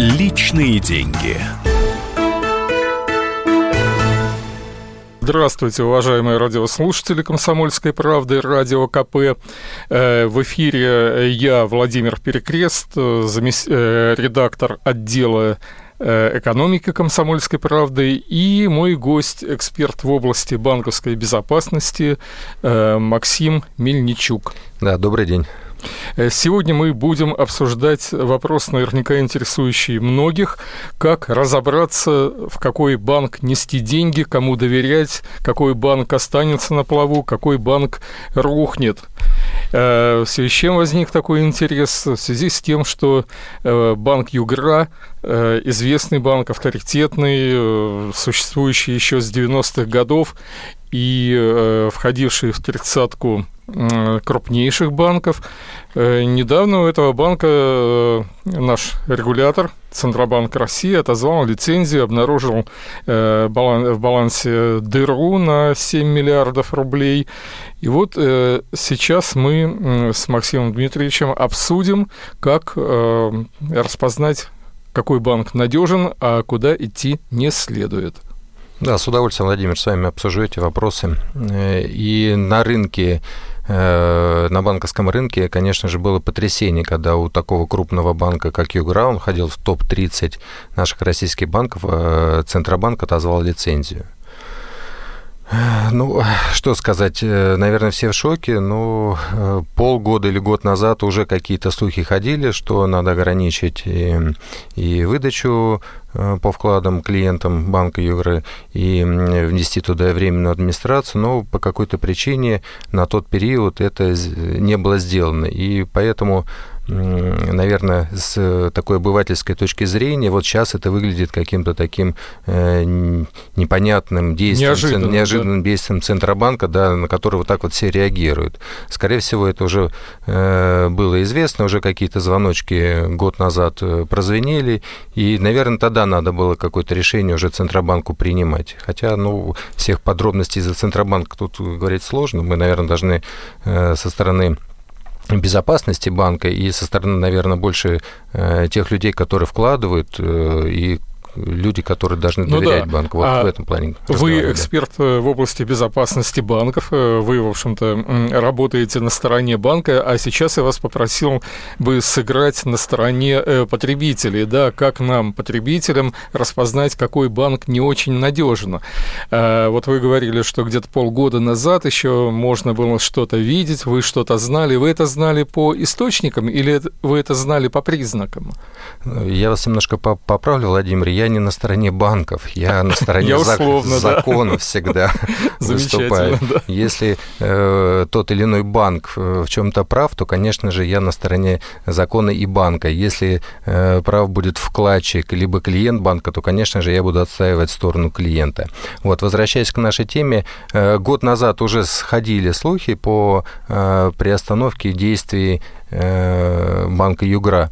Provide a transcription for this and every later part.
Личные деньги. Здравствуйте, уважаемые радиослушатели «Комсомольской правды», радио КП. Э, в эфире я, Владимир Перекрест, э, э, редактор отдела экономики «Комсомольской правды» и мой гость, эксперт в области банковской безопасности Максим Мельничук. Да, добрый день. Э, сегодня мы будем обсуждать вопрос, наверняка интересующий многих, как разобраться, в какой банк нести деньги, кому доверять, какой банк останется на плаву, какой банк рухнет. Э, в связи с чем возник такой интерес? В связи с тем, что э, банк Югра, известный банк, авторитетный, существующий еще с 90-х годов и входивший в тридцатку крупнейших банков. Э, недавно у этого банка э, наш регулятор Центробанк России отозвал лицензию, обнаружил э, в балансе дыру на 7 миллиардов рублей. И вот сейчас мы с Максимом Дмитриевичем обсудим, как распознать, какой банк надежен, а куда идти не следует. Да, с удовольствием, Владимир, с вами обсужу эти вопросы. И на рынке на банковском рынке, конечно же, было потрясение, когда у такого крупного банка, как Югра, он входил в топ-30 наших российских банков, э, Центробанк отозвал лицензию. Ну, что сказать, э, наверное, все в шоке, но э, полгода или год назад уже какие-то слухи ходили, что надо ограничить и, и выдачу э, по вкладам клиентам банка Югры и внести туда временную администрацию, но по какой-то причине на тот период это не было сделано. И поэтому наверное, с такой обывательской точки зрения, вот сейчас это выглядит каким-то таким э, непонятным действием, неожиданным, неожиданным да? действием Центробанка, да, на который вот так вот все реагируют. Скорее всего, это уже э, было известно, уже какие-то звоночки год назад э, прозвенели, и, наверное, тогда надо было какое-то решение уже Центробанку принимать. Хотя, ну, всех подробностей за Центробанк тут говорить сложно, мы, наверное, должны э, со стороны безопасности банка и со стороны, наверное, больше э, тех людей, которые вкладывают э, и люди, которые должны ну доверять ну, да. банку. Вот а в этом плане. Вы эксперт э, в области безопасности банков, э, вы, в общем-то, работаете на стороне банка, а сейчас я вас попросил бы сыграть на стороне э, потребителей, да, как нам, потребителям, распознать, какой банк не очень надежен. Вот вы говорили, что где-то полгода назад еще можно было что-то видеть, вы что-то знали, вы это знали по источникам или вы это знали по признакам? Я вас немножко поправлю, Владимир, я не на стороне банков, я на стороне закона всегда выступаю. Если э, тот или иной банк э, в чем-то прав, то, конечно же, я на стороне закона и банка. Если э, прав будет вкладчик либо клиент банка, то, конечно же, я буду отстаивать сторону клиента. Вот, возвращаясь к нашей теме, год назад уже сходили слухи по приостановке действий банка Югра.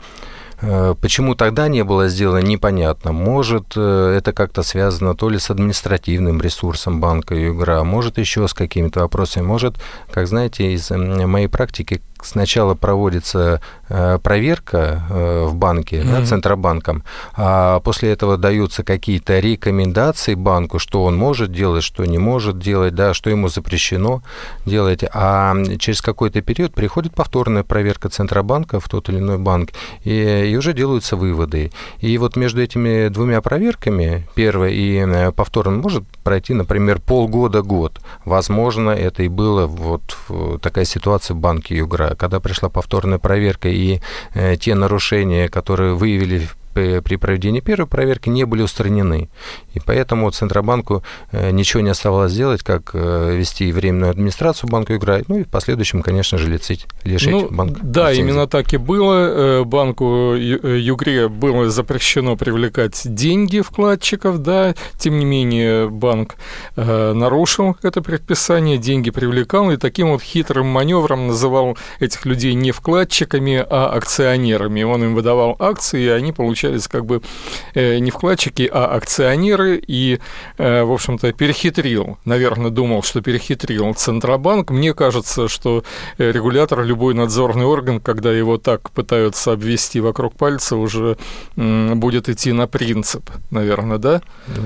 Э, почему тогда не было сделано, непонятно. Может, э, это как-то связано то ли с административным ресурсом банка Югра, может, еще с какими-то вопросами. Может, как знаете, из моей практики, сначала проводится э, проверка э, в банке, mm-hmm. да, Центробанком, а после этого даются какие-то рекомендации банку, что он может делать, что не может делать, да, что ему запрещено делать, а через какой-то период приходит повторная проверка Центробанка в тот или иной банк, и, и уже делаются выводы. И вот между этими двумя проверками, первой и э, повторной, может пройти, например, полгода-год. Возможно, это и было вот такая ситуация в банке Югра когда пришла повторная проверка и э, те нарушения, которые выявили при проведении первой проверки не были устранены. И поэтому Центробанку э, ничего не оставалось сделать, как э, вести временную администрацию банку играть, ну и в последующем, конечно же, лечить, лишить ну, банк. Да, лицензии. именно так и было. Э, банку Югре было запрещено привлекать деньги вкладчиков, да, тем не менее банк нарушил это предписание, деньги привлекал и таким вот хитрым маневром называл этих людей не вкладчиками, а акционерами. Он им выдавал акции, и они получали получались как бы не вкладчики, а акционеры, и, в общем-то, перехитрил, наверное, думал, что перехитрил Центробанк. Мне кажется, что регулятор, любой надзорный орган, когда его так пытаются обвести вокруг пальца, уже будет идти на принцип, наверное, да?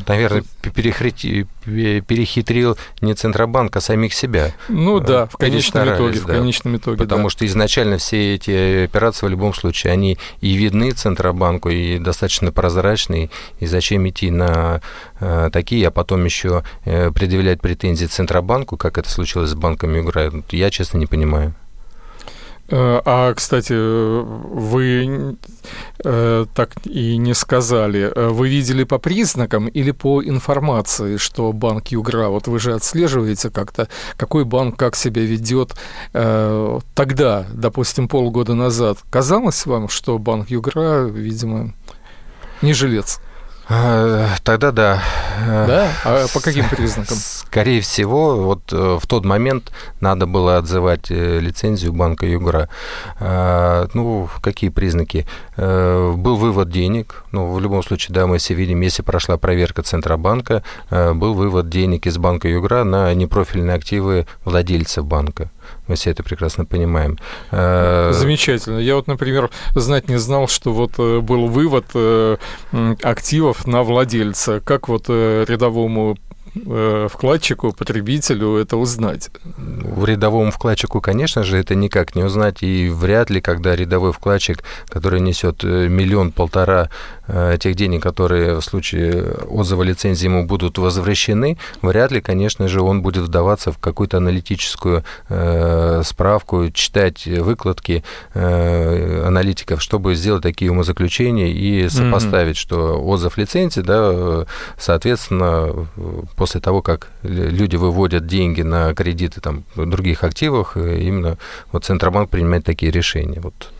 Наверное, перехитрил не Центробанк, а самих себя. Ну да, в конечном итоге. Да, в конечном итоге потому да. что изначально все эти операции в любом случае, они и видны Центробанку, и достаточно прозрачные, и зачем идти на э, такие, а потом еще э, предъявлять претензии Центробанку, как это случилось с банком Югра, я, честно, не понимаю. Э, а, кстати, вы э, так и не сказали. Э, вы видели по признакам или по информации, что банк Югра, вот вы же отслеживаете как-то, какой банк как себя ведет тогда, допустим, полгода назад. Казалось вам, что банк Югра, видимо, не жилец? А, тогда да. Да? А по каким признакам? Скорее всего, вот э, в тот момент надо было отзывать э, лицензию банка Югра. А, ну, какие признаки? Э, был вывод денег. Ну, в любом случае, да, мы все видим, если прошла проверка Центробанка, был вывод денег из банка Югра на непрофильные активы владельцев банка. Мы все это прекрасно понимаем. Э, Замечательно. Я вот, например, знать не знал, что вот э, был вывод э, активов на владельца. Как вот рядовому вкладчику, потребителю это узнать? В рядовому вкладчику, конечно же, это никак не узнать, и вряд ли, когда рядовой вкладчик, который несет э, миллион-полтора э, тех денег, которые в случае отзыва лицензии ему будут возвращены, вряд ли, конечно же, он будет вдаваться в какую-то аналитическую э, справку, читать выкладки э, аналитиков, чтобы сделать такие умозаключения и сопоставить, mm-hmm. что отзыв лицензии, да, соответственно, после того, как люди выводят деньги на кредиты там, других активах, э, именно вот Центробанк принимает такие решения. Вот.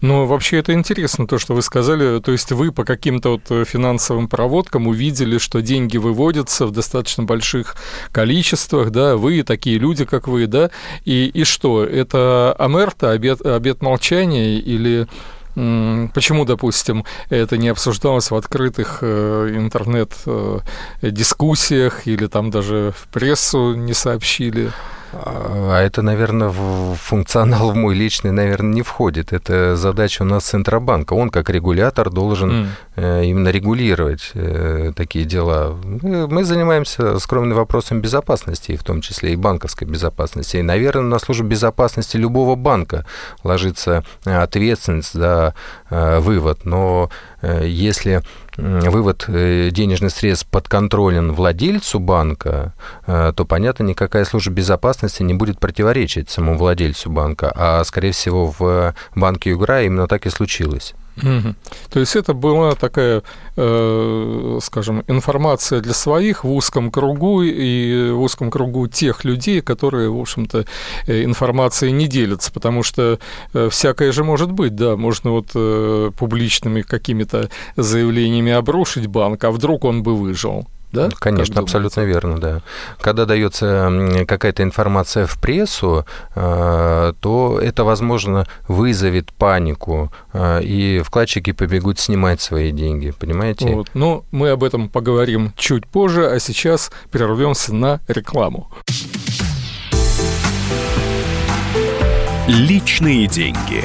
Ну, вообще это интересно, то, что вы сказали. То есть вы по каким-то вот э, финансовым проводкам увидели, что деньги выводятся в достаточно больших количествах, да, вы такие люди, как вы, да, и, и что, это Амерта, обед, обед молчания или Почему, допустим, это не обсуждалось в открытых э, интернет-дискуссиях э, или там даже в прессу не сообщили? А это, наверное, в функционал в мой личный, наверное, не входит. Это задача у нас Центробанка. Он, как регулятор, должен mm. именно регулировать э, такие дела. Мы занимаемся скромным вопросом безопасности, в том числе и банковской безопасности. И, наверное, на службу безопасности любого банка ложится ответственность за вывод. Но если вывод э, денежных средств подконтролен владельцу банка, э, то, понятно, никакая служба безопасности не будет противоречить самому владельцу банка. А, скорее всего, в банке Югра именно так и случилось. Угу. То есть это была такая, э, скажем, информация для своих в узком кругу и в узком кругу тех людей, которые, в общем-то, э, информацией не делятся, потому что э, всякое же может быть, да, можно вот э, публичными какими-то заявлениями обрушить банк, а вдруг он бы выжил да? Конечно, абсолютно верно, да. Когда дается какая-то информация в прессу, э, то это, возможно, вызовет панику, э, и вкладчики побегут снимать свои деньги, понимаете? Вот. Ну, мы об этом поговорим чуть позже, а сейчас прервемся на рекламу. Личные деньги.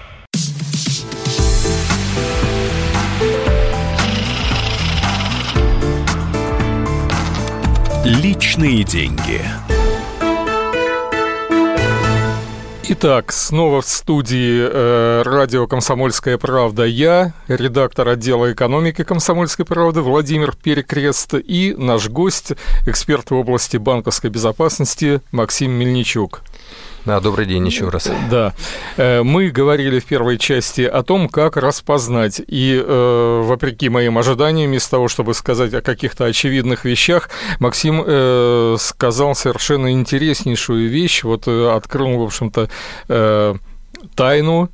Личные деньги. Итак, снова в студии э, радио «Комсомольская правда» я, редактор отдела экономики «Комсомольской правды» Владимир Перекрест и наш гость, эксперт в области банковской безопасности Максим Мельничук. Да, добрый день еще раз. Да. Э, мы говорили в первой части о том, как распознать. И э, вопреки моим ожиданиям, из того, чтобы сказать о каких-то очевидных вещах, Максим э, сказал совершенно интереснейшую вещь. Вот э, открыл, в общем-то, э, тайну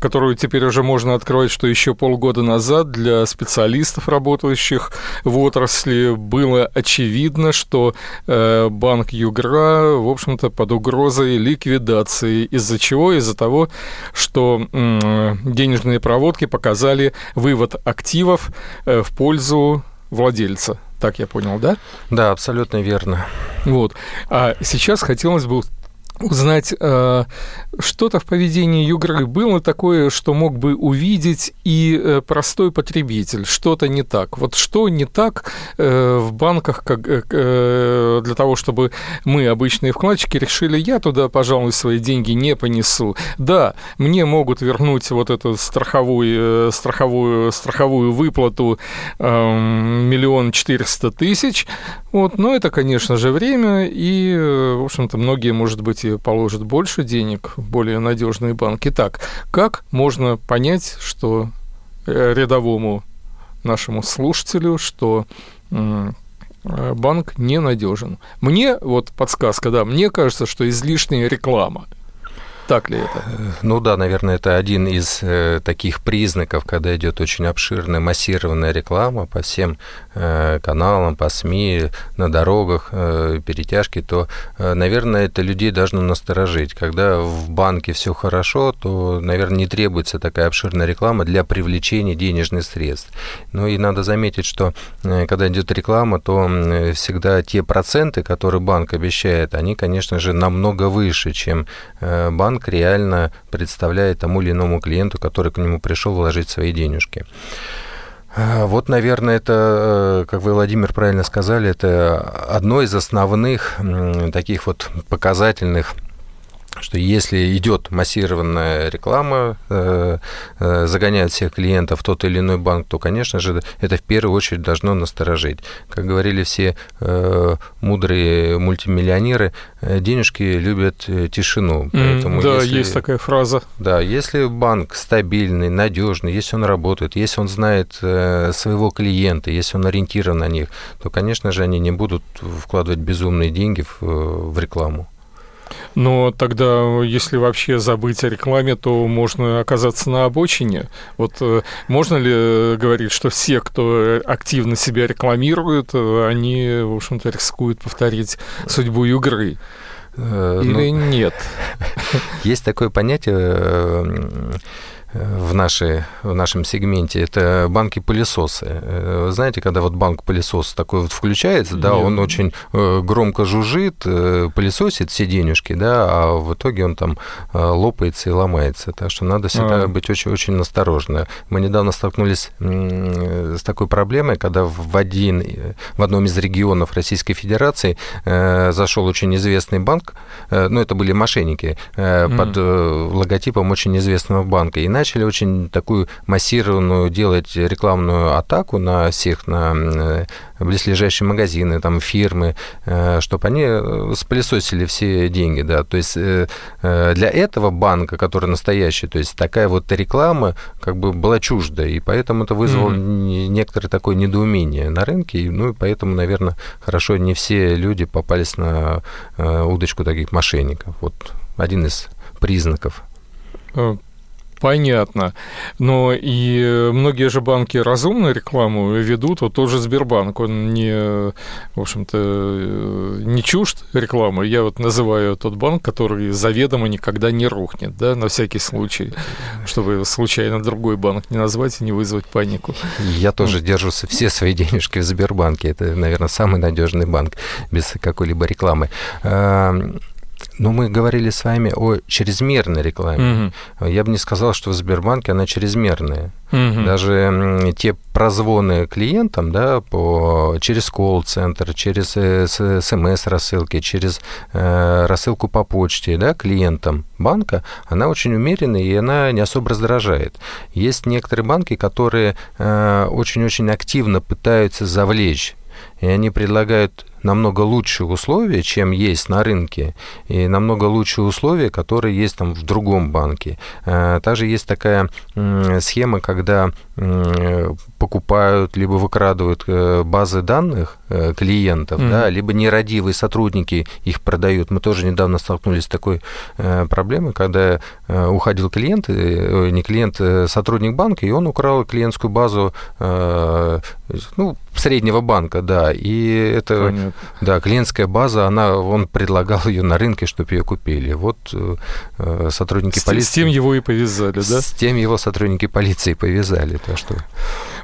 которую теперь уже можно открывать, что еще полгода назад для специалистов, работающих в отрасли, было очевидно, что э, банк Югра, в общем-то, под угрозой ликвидации. Из-за чего? Из-за того, что денежные проводки показали вывод активов э, в пользу владельца. Так я понял, да? Да, абсолютно верно. Вот. А сейчас хотелось бы узнать, э, что-то в поведении Югры было такое, что мог бы увидеть и э, простой потребитель, что-то не так. Вот что не так э, в банках как, для того, чтобы мы, обычные вкладчики, решили, я туда, пожалуй, свои деньги не понесу. Да, мне могут вернуть вот эту страховую, страховую, страховую выплату эм, миллион четыреста тысяч, вот, но это, конечно же, время, и, в общем-то, многие, может быть, и положат больше денег, более надежные банки. Так, как можно понять, что э, рядовому нашему слушателю, что э, банк ненадежен? Мне, вот подсказка, да, мне кажется, что излишняя реклама – так ли это? Ну да, наверное, это один из э, таких признаков, когда идет очень обширная, массированная реклама по всем э, каналам, по СМИ, на дорогах, э, перетяжки, то, э, наверное, это людей должно насторожить. Когда в банке все хорошо, то, наверное, не требуется такая обширная реклама для привлечения денежных средств. Ну и надо заметить, что э, когда идет реклама, то э, всегда те проценты, которые банк обещает, они, конечно же, намного выше, чем э, банк реально представляет тому или иному клиенту, который к нему пришел вложить свои денежки. А, вот, наверное, это, э, как вы, Владимир, правильно сказали, это одно из основных таких вот показательных что если идет массированная реклама, э, э, загоняет всех клиентов в тот или иной банк, то, конечно же, это в первую очередь должно насторожить. Как говорили все э, мудрые мультимиллионеры, денежки любят тишину. Поэтому да, если, есть такая фраза. Да, если банк стабильный, надежный, если он работает, если он знает своего клиента, если он ориентирован на них, то, конечно же, они не будут вкладывать безумные деньги в, в рекламу. Но тогда, если вообще забыть о рекламе, то можно оказаться на обочине. Вот э, можно ли э, говорить, что все, кто активно себя рекламирует, э, они, в общем-то, рискуют повторить судьбу игры? Или ну, нет? Есть такое понятие в, нашей, в нашем сегменте, это банки-пылесосы. Э, знаете, когда вот банк-пылесос такой вот включается, да, он очень э, громко жужжит, э, пылесосит все денежки, да, а в итоге он там лопается и ломается. Так что надо всегда а. быть очень-очень осторожно. Мы недавно столкнулись с такой проблемой, когда в, один, в одном из регионов Российской Федерации зашел очень известный банк, ну, это были мошенники, под логотипом очень известного банка, и начали очень такую массированную делать рекламную атаку на всех, на э, близлежащие магазины, там, фирмы, э, чтобы они э, спылесосили все деньги, да, то есть для этого банка, который настоящий, то есть такая вот реклама как бы была чужда, и поэтому это вызвало mm-hmm. некоторое такое недоумение на рынке, ну и поэтому, наверное, хорошо не все люди попались на удочку таких мошенников. Вот один из признаков. Понятно. Но и многие же банки разумную рекламу ведут. Вот тоже Сбербанк, он не, в общем-то, не чужд рекламы. Я вот называю тот банк, который заведомо никогда не рухнет, да, на всякий случай, чтобы случайно другой банк не назвать и не вызвать панику. Я тоже держу все свои денежки в Сбербанке. Это, наверное, самый надежный банк без какой-либо рекламы. Но мы говорили с вами о чрезмерной рекламе. Угу. Я бы не сказал, что в Сбербанке она чрезмерная. Угу. Даже те прозвоны клиентам, да, по, через колл-центр, через э, смс-рассылки, через э, рассылку по почте, да, клиентам банка, она очень умеренная и она не особо раздражает. Есть некоторые банки, которые э, очень-очень активно пытаются завлечь и они предлагают намного лучшие условия, чем есть на рынке, и намного лучшие условия, которые есть там в другом банке. Э, также есть такая схема, когда покупают, либо выкрадывают э, базы данных э, клиентов, mm-hmm. да, либо нерадивые сотрудники их продают. Мы тоже недавно столкнулись с такой проблемой, когда уходил клиент, не клиент, сотрудник банка, и он украл клиентскую базу ну, среднего банка, да, и это, Понятно. Да, клиентская база, она, он предлагал ее на рынке, чтобы ее купили. Вот э, сотрудники с, полиции... С тем его и повязали, да? С тем его сотрудники полиции повязали, то что...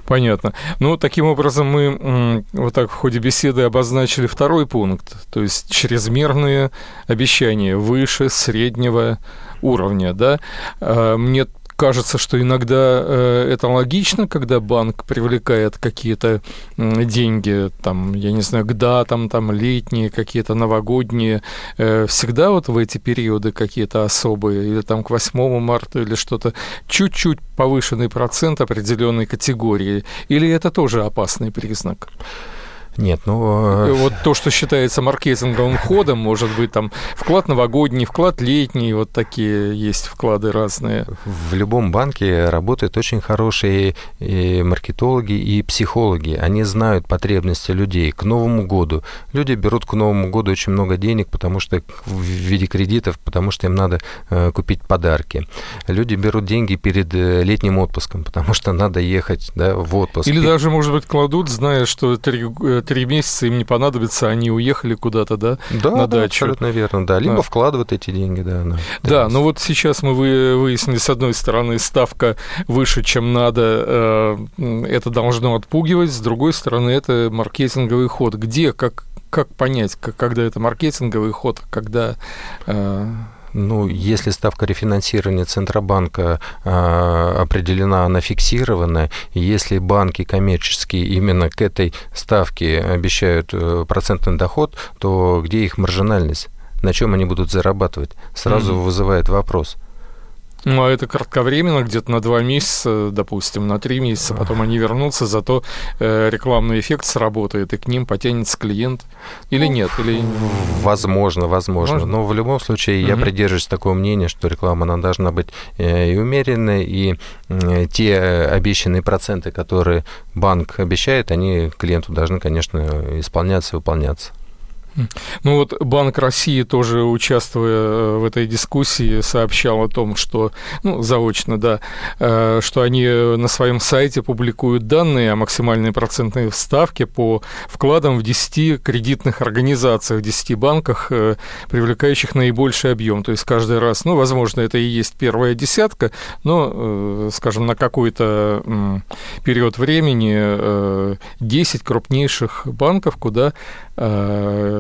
Понятно. Ну, таким образом, мы вот так в ходе беседы обозначили второй пункт, то есть чрезмерные обещания выше среднего уровня, да. А, мне кажется, что иногда э, это логично, когда банк привлекает какие-то деньги, там, я не знаю, к датам, там, летние, какие-то новогодние, э, всегда вот в эти периоды какие-то особые, или там к 8 марта, или что-то, чуть-чуть повышенный процент определенной категории, или это тоже опасный признак? Нет, ну... Э, вот то, что считается маркетинговым ходом, может быть, там вклад новогодний, вклад летний, вот такие есть вклады разные. В любом банке работают очень хорошие и маркетологи и психологи. Они знают потребности людей к Новому году. Люди берут к Новому году очень много денег, потому что в виде кредитов, потому что им надо э, купить подарки. Люди берут деньги перед э, летним отпуском, потому что надо ехать да, в отпуск. Или даже, может быть, кладут, зная, что три три месяца им не понадобится, они уехали куда-то, да, да на да, дачу. абсолютно верно, да. Либо да. вкладывают эти деньги, да. На да, но ну вот сейчас мы выяснили, с одной стороны, ставка выше, чем надо, э, это должно отпугивать, с другой стороны, это маркетинговый ход. Где, как, как понять, когда это маркетинговый ход, когда э, ну, если ставка рефинансирования Центробанка э, определена, она фиксирована, если банки коммерческие именно к этой ставке обещают э, процентный доход, то где их маржинальность? На чем они будут зарабатывать? Сразу mm-hmm. вызывает вопрос – ну, а это кратковременно, где-то на два месяца, допустим, на три месяца, потом они вернутся, зато э, рекламный эффект сработает, и к ним потянется клиент. Или нет? Или... Возможно, возможно. Можно? Но в любом случае угу. я придерживаюсь такого мнения, что реклама, она должна быть э, и умеренной, и э, те обещанные проценты, которые банк обещает, они клиенту должны, конечно, исполняться и выполняться. Ну вот Банк России тоже, участвуя э, в этой дискуссии, сообщал о том, что, ну, заочно, да, э, что они на своем сайте публикуют данные о максимальной процентной ставке по вкладам в 10 кредитных организациях, 10 банках, э, привлекающих наибольший объем. То есть каждый раз, ну, возможно, это и есть первая десятка, но, скажем, на какой-то период времени 10 крупнейших банков, куда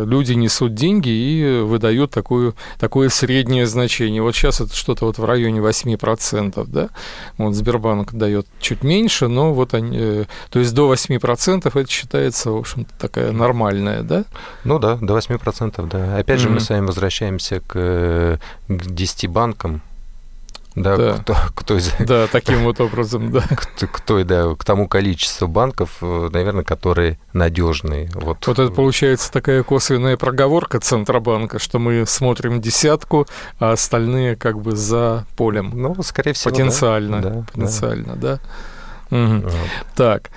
люди несут деньги и выдают такую, такое среднее значение. Вот сейчас это что-то вот в районе 8%, да? Вот Сбербанк дает чуть меньше, но вот они, э, то есть до 8% это считается, в общем-то, такая нормальная, да? Ну да, до 8%, да. Опять же, mm-hmm. мы с вами возвращаемся к, э, к 10 банкам, да, да. Кто, кто из... Да, таким вот образом, да. Кто, кто, да, к тому количеству банков, э, наверное, которые надежные. Вот. вот это получается такая косвенная проговорка Центробанка, что мы смотрим десятку, а остальные как бы за полем. Ну, скорее всего, Потенциально, да. потенциально, да. да. Угу. Вот. Так,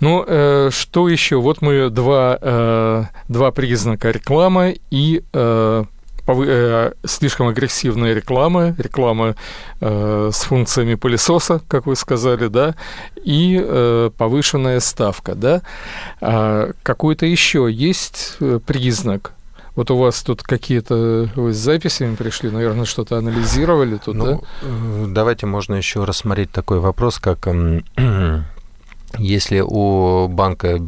ну, э, что еще? Вот мы два, э, два признака реклама и Э, слишком агрессивная реклама, реклама э, с функциями пылесоса, как вы сказали, да, и э, повышенная ставка, да. А какой-то еще есть э, признак? Вот у вас тут какие-то вы с записями пришли, наверное, что-то анализировали тут, ну, да? Э, давайте можно еще рассмотреть такой вопрос, как если у банка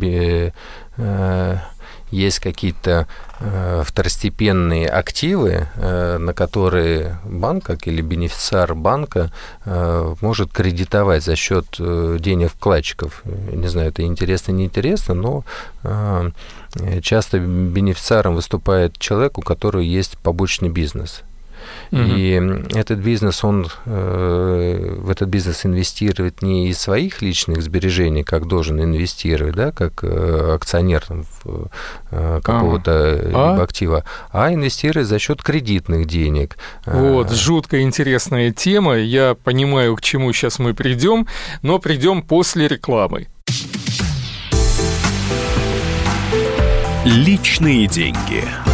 есть какие-то э, второстепенные активы, э, на которые банк, как или бенефициар банка, э, может кредитовать за счет э, денег вкладчиков. Не знаю, это интересно, не интересно, но э, часто бенефициаром выступает человек, у которого есть побочный бизнес. И этот бизнес, он э, в этот бизнес инвестирует не из своих личных сбережений, как должен инвестировать, да, как э, акционер там, в, э, какого-то ага. а? актива, а инвестирует за счет кредитных денег. Вот, жутко интересная тема. Я понимаю, к чему сейчас мы придем, но придем после рекламы. Личные деньги.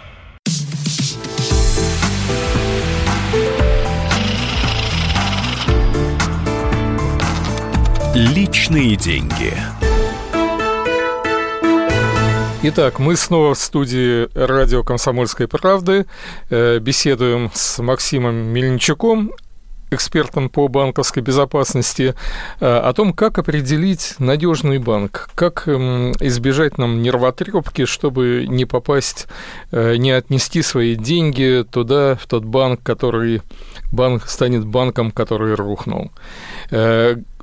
Личные деньги. Итак, мы снова в студии радио «Комсомольской правды». Э, беседуем с Максимом Мельничуком, экспертом по банковской безопасности, э, о том, как определить надежный банк, как избежать нам нервотрепки, чтобы не попасть, э, не отнести свои деньги туда, в тот банк, который банк станет банком, который рухнул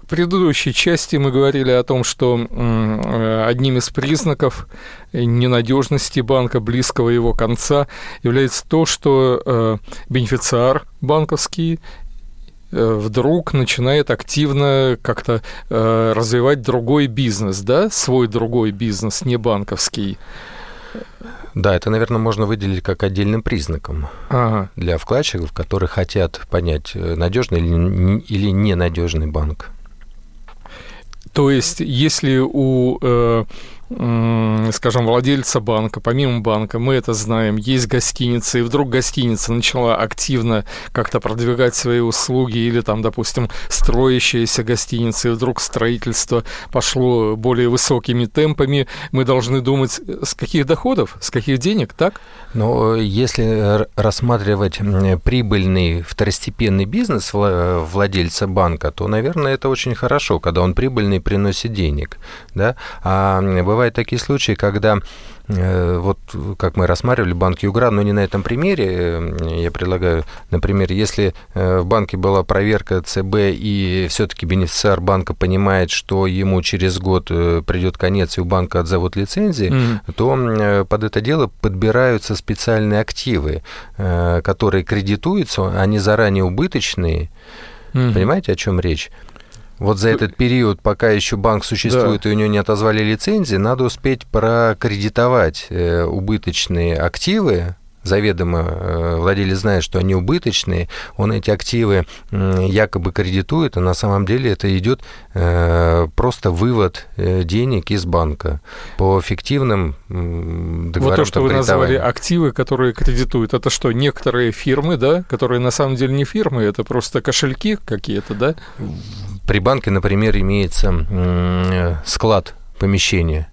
предыдущей части мы говорили о том, что э, одним из признаков ненадежности банка, близкого его конца, является то, что э, бенефициар банковский э, вдруг начинает активно как-то развивать другой бизнес, да, свой другой бизнес, не банковский. Да, это, наверное, можно выделить как отдельным признаком ага. для вкладчиков, которые хотят понять, надежный или ненадежный банк. То есть, если у э, скажем, владельца банка, помимо банка, мы это знаем, есть гостиница, и вдруг гостиница начала активно как-то продвигать свои услуги, или там, допустим, строящаяся гостиница, и вдруг строительство пошло более высокими темпами, мы должны думать, с каких доходов, с каких денег, так? Но если рассматривать прибыльный второстепенный бизнес владельца банка, то, наверное, это очень хорошо, когда он прибыльный приносит денег, да, а бывают такие случаи, когда э, вот как мы рассматривали банк Югра, но не на этом примере, э, я предлагаю, например, если э, в банке была проверка ЦБ и все-таки бенефициар банка понимает, что ему через год придет конец и у банка отзовут лицензии, mm-hmm. то под это дело подбираются специальные активы, которые кредитуются, они заранее убыточные. Mm-hmm. Понимаете, о чем речь? Вот за этот период, пока еще банк существует да. и у него не отозвали лицензии, надо успеть прокредитовать э, убыточные активы, заведомо э, владелец знает, что они убыточные, он эти активы якобы кредитует, а на самом деле это идет э, просто вывод денег из банка по фиктивным договорам. Вот то, что вы назвали активы, которые кредитуют, это что, некоторые фирмы, да, которые на самом деле не фирмы, это просто кошельки какие-то, да? При банке, например, имеется склад помещения.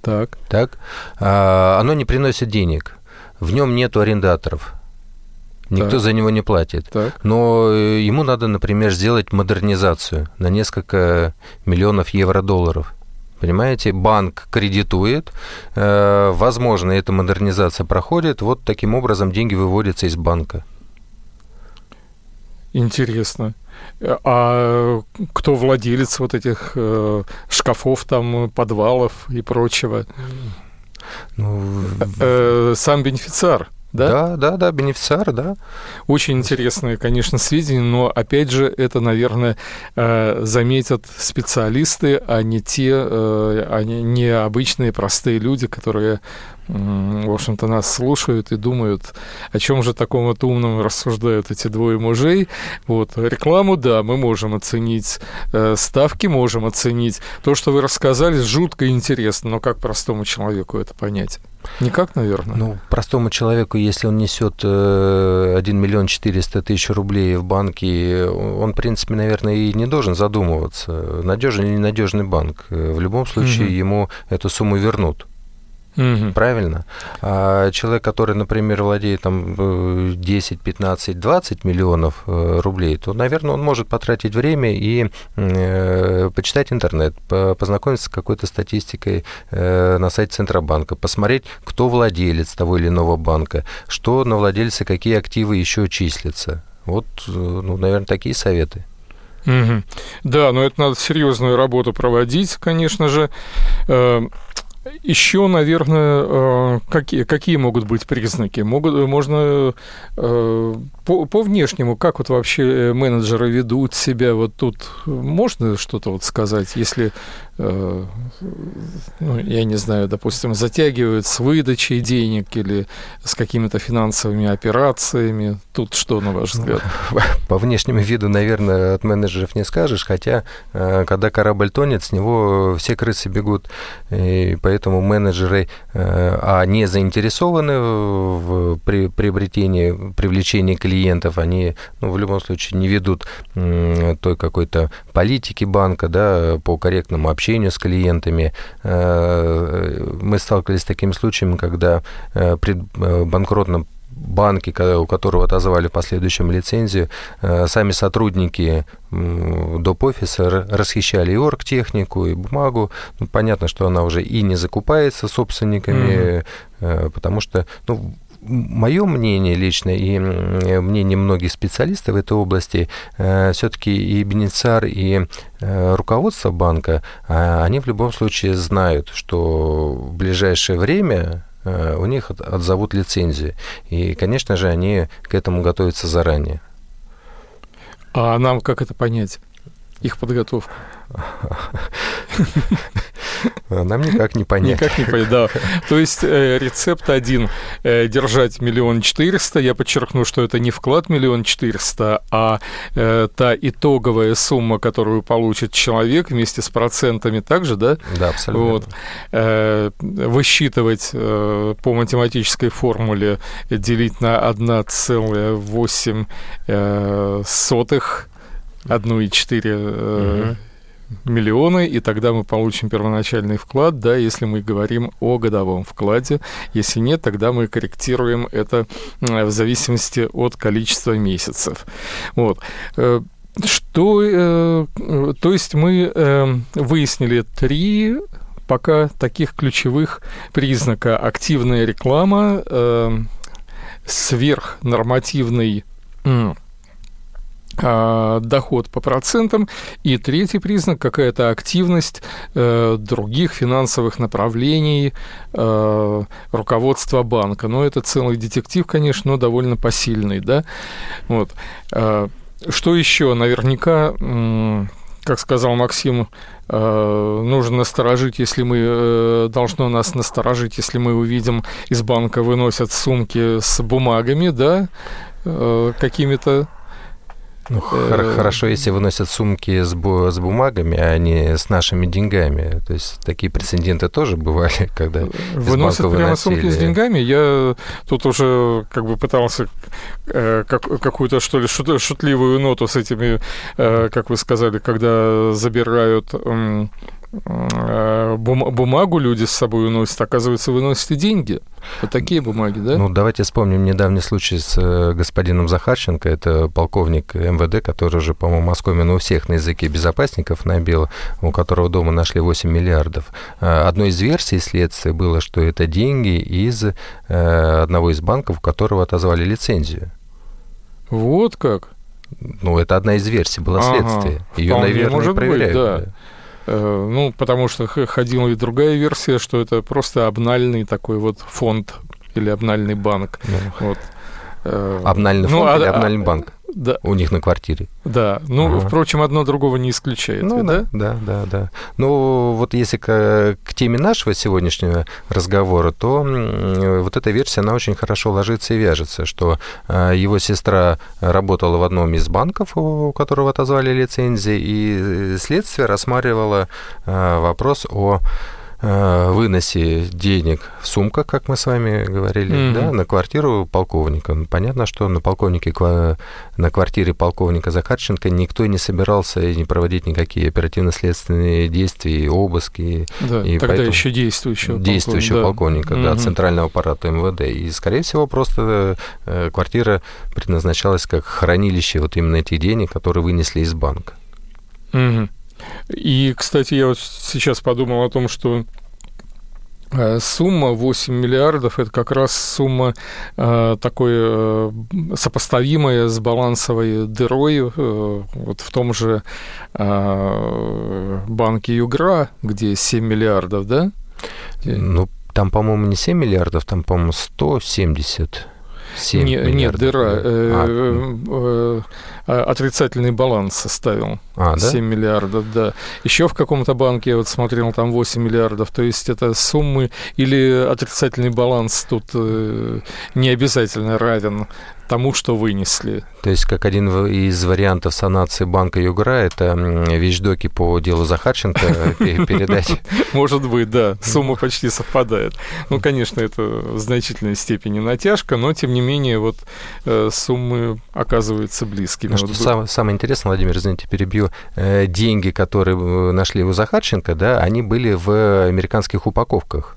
Так. Так. А, оно не приносит денег. В нем нету арендаторов. Никто так. за него не платит. Так. Но э, ему надо, например, сделать модернизацию на несколько миллионов евро-долларов. Понимаете, банк кредитует, э, возможно, эта модернизация проходит, вот таким образом деньги выводятся из банка. Интересно. А кто владелец вот этих э, шкафов, там, подвалов и прочего? Ну... Э, сам бенефициар да? Да, да, да, бенефициар, да. Очень интересные, конечно, сведения, но, опять же, это, наверное, э, заметят специалисты, а не те, э, а не обычные простые люди, которые в общем-то, нас слушают и думают, о чем же таком вот умном рассуждают эти двое мужей. Вот. Рекламу, да, мы можем оценить, э, ставки можем оценить. То, что вы рассказали, жутко интересно, но как простому человеку это понять? Никак, наверное. Ну, простому человеку, если он несет 1 э, миллион 400 тысяч рублей в банке, он, в принципе, наверное, и не должен задумываться, надежный или ненадежный банк. В любом случае, угу. ему эту сумму вернут. Угу. Правильно? А человек, который, например, владеет там 10, 15, 20 миллионов э, рублей, то, наверное, он может потратить время и э, почитать интернет, познакомиться с какой-то статистикой э, на сайте Центробанка, посмотреть, кто владелец того или иного банка, что на владельце, какие активы еще числятся. Вот, ну, наверное, такие советы. Угу. Да, но это надо серьезную работу проводить, конечно же. Еще, наверное, э, какие, какие могут быть признаки? Могут, можно э, по, по внешнему, как вот вообще менеджеры ведут себя? Вот тут можно что-то вот сказать, если, э, ну, я не знаю, допустим, затягивают с выдачей денег или с какими-то финансовыми операциями? Тут что, на ваш взгляд? По внешнему виду, наверное, от менеджеров не скажешь, хотя, когда корабль тонет, с него все крысы бегут, и поэтому поэтому менеджеры, э, а не заинтересованы в приобретении, привлечении клиентов, они ну, в любом случае не ведут той какой-то политики банка да, по корректному общению с клиентами. Э, мы сталкивались с такими случаями, когда э, при банкротном банки, у которого отозвали в последующем лицензию, э, сами сотрудники доп-офиса расхищали и оргтехнику, и бумагу. Ну, понятно, что она уже и не закупается собственниками, mm-hmm. потому что ну, мое мнение лично и мнение многих специалистов в этой области, э, все-таки и бенефициар, и руководство банка, они в любом случае знают, что в ближайшее время Э, у них отзовут лицензии. И, конечно же, они к этому готовятся заранее. А нам как это понять? Их подготовку? Нам никак не понять. Никак не понять, да. То есть э, рецепт один э, – держать миллион четыреста. Я подчеркну, что это не вклад миллион четыреста, а э, та итоговая сумма, которую получит человек вместе с процентами также, да? Да, абсолютно. Вот. Э, высчитывать э, по математической формуле, делить на 1,8 э, сотых, 1,4 э, угу миллионы, и тогда мы получим первоначальный вклад, да, если мы говорим о годовом вкладе. Если нет, тогда мы корректируем это в зависимости от количества месяцев. Вот. Э, что, э, то есть мы э, выяснили три пока таких ключевых признака. Активная реклама, сверхнормативный доход по процентам. И третий признак – какая-то активность э, других финансовых направлений э, руководства банка. Но это целый детектив, конечно, но довольно посильный. Да? Вот. Э, что еще? Наверняка, как сказал Максим, э, нужно насторожить, если мы э, должно нас насторожить, если мы увидим из банка выносят сумки с бумагами, да, э, какими-то ну, э, хорошо, если выносят сумки с, бу- с бумагами, а не с нашими деньгами. То есть такие прецеденты тоже бывали, когда Выносят прямо сумки с деньгами. Я тут уже как бы пытался э, как, какую-то, что ли, шут, шутливую ноту с этими, э, как вы сказали, когда забирают... Э, Э, бумагу люди с собой уносят, оказывается, выносят и деньги. Вот такие бумаги, да? Ну, давайте вспомним недавний случай с э, господином Захарченко, это полковник МВД, который уже, по-моему, оскомину у всех на языке безопасников набил, у которого дома нашли 8 миллиардов. Э, одной из версий следствия было, что это деньги из одного из банков, у которого отозвали лицензию. Вот как? Ну, это одна из версий была следствие. Ага, Ее, наверное, может проверяют. Быть, да. Э, ну, потому что ходила и другая версия, что это просто обнальный такой вот фонд или обнальный банк. Да. Вот. Обнальный ну, фонд ну, или а, обнальный банк? Да. У них на квартире. Да. Ну, ага. впрочем, одно другого не исключает. Ну, да? да, да, да. Ну, вот если к, к теме нашего сегодняшнего разговора, то вот эта версия, она очень хорошо ложится и вяжется, что а, его сестра работала в одном из банков, у которого отозвали лицензии, и следствие рассматривало вопрос о Э, выносе денег в сумках, как мы с вами говорили, mm-hmm. да, на квартиру полковника. Понятно, что на полковнике, на квартире полковника Захарченко никто не собирался не проводить никакие оперативно-следственные действия, обыски. Да, и тогда еще действующего Действующего полковника, полковника да, mm-hmm. центрального аппарата МВД. И, скорее всего, просто э, квартира предназначалась как хранилище вот именно этих денег, которые вынесли из банка. Mm-hmm. И, кстати, я вот сейчас подумал о том, что э, Сумма 8 миллиардов – это как раз сумма э, такой э, сопоставимая с балансовой дырой э, вот в том же э, банке Югра, где 7 миллиардов, да? Ну, там, по-моему, не 7 миллиардов, там, по-моему, 170 7 не, Нет, дыра. А. Э, отрицательный баланс составил. А, да? 7 миллиардов, да. Еще в каком-то банке я вот смотрел, там 8 миллиардов. То есть это суммы или отрицательный баланс тут э, не обязательно равен тому, что вынесли. То есть, как один из вариантов санации банка Югра, это вещдоки по делу Захарченко передать. Может быть, да. Сумма почти совпадает. Ну, конечно, это в значительной степени натяжка, но, тем не менее, вот э, суммы оказываются близкими. Ну, что самое, самое интересное, Владимир, извините, перебью, э, деньги, которые э, нашли у Захарченко, да, они были в американских упаковках.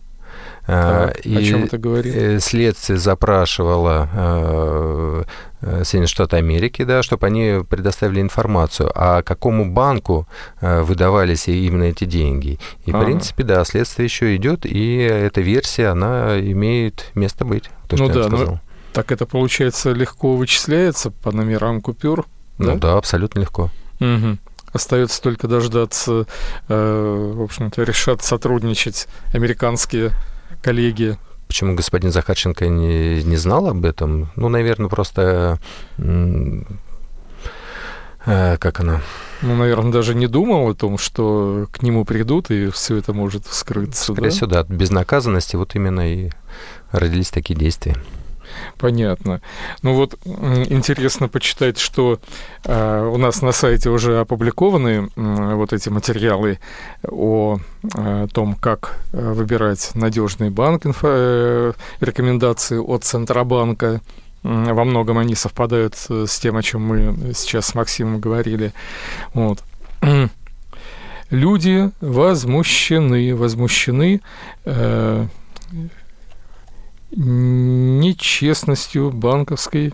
А, и о чем это говорит? Э, следствие запрашивало э, э, Соединенные Штаты Америки, да, чтобы они предоставили информацию, а какому банку выдавались именно эти деньги. И, ага. в принципе, да, следствие еще идет, и эта версия, она имеет место быть. То, ну что да. Ну, так это, получается, легко вычисляется по номерам купюр? Ну да, да абсолютно легко. Угу. Остается только дождаться, в общем-то, решат сотрудничать американские коллеги. Почему господин Захарченко не, не знал об этом? Ну, наверное, просто... Э, как она? Ну, наверное, даже не думал о том, что к нему придут, и все это может вскрыться. Скорее да? всего, да, от безнаказанности вот именно и родились такие действия. Понятно. Ну вот интересно почитать, что э, у нас на сайте уже опубликованы э, вот эти материалы о э, том, как э, выбирать надежный банк, инфо, э, рекомендации от Центробанка. Во многом они совпадают с тем, о чем мы сейчас с Максимом говорили. Вот. Люди возмущены, возмущены э, нечестностью банковской,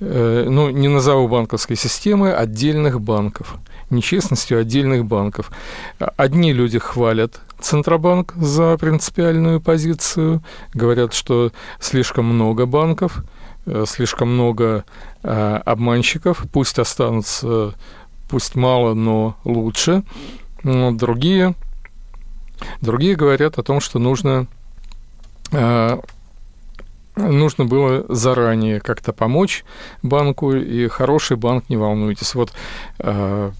э, ну, не назову банковской системы, отдельных банков. Нечестностью отдельных банков. Одни люди хвалят Центробанк за принципиальную позицию, говорят, что слишком много банков, э, слишком много э, обманщиков, пусть останутся, пусть мало, но лучше. Но другие, другие говорят о том, что нужно нужно было заранее как-то помочь банку, и хороший банк, не волнуйтесь. Вот, э,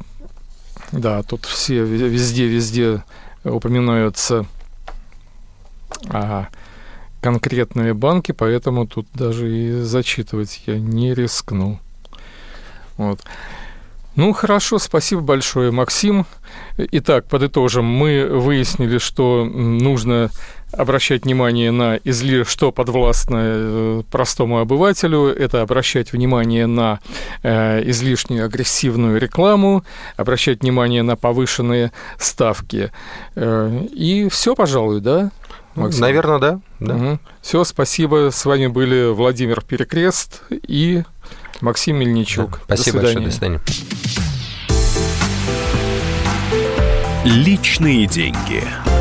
да, тут все везде-везде упоминаются а, конкретные банки, поэтому тут даже и зачитывать я не рискну. Вот. Ну, хорошо, спасибо большое, Максим. Итак, подытожим. Мы выяснили, что нужно обращать внимание на изли... что подвластно э, простому обывателю, это обращать внимание на э, излишнюю агрессивную рекламу, обращать внимание на повышенные ставки. Э, и все, пожалуй, да? Максим? Наверное, да. да. Угу. Все, спасибо. С вами были Владимир Перекрест и Максим Мельничук. Да. Спасибо до большое. До свидания. Личные деньги.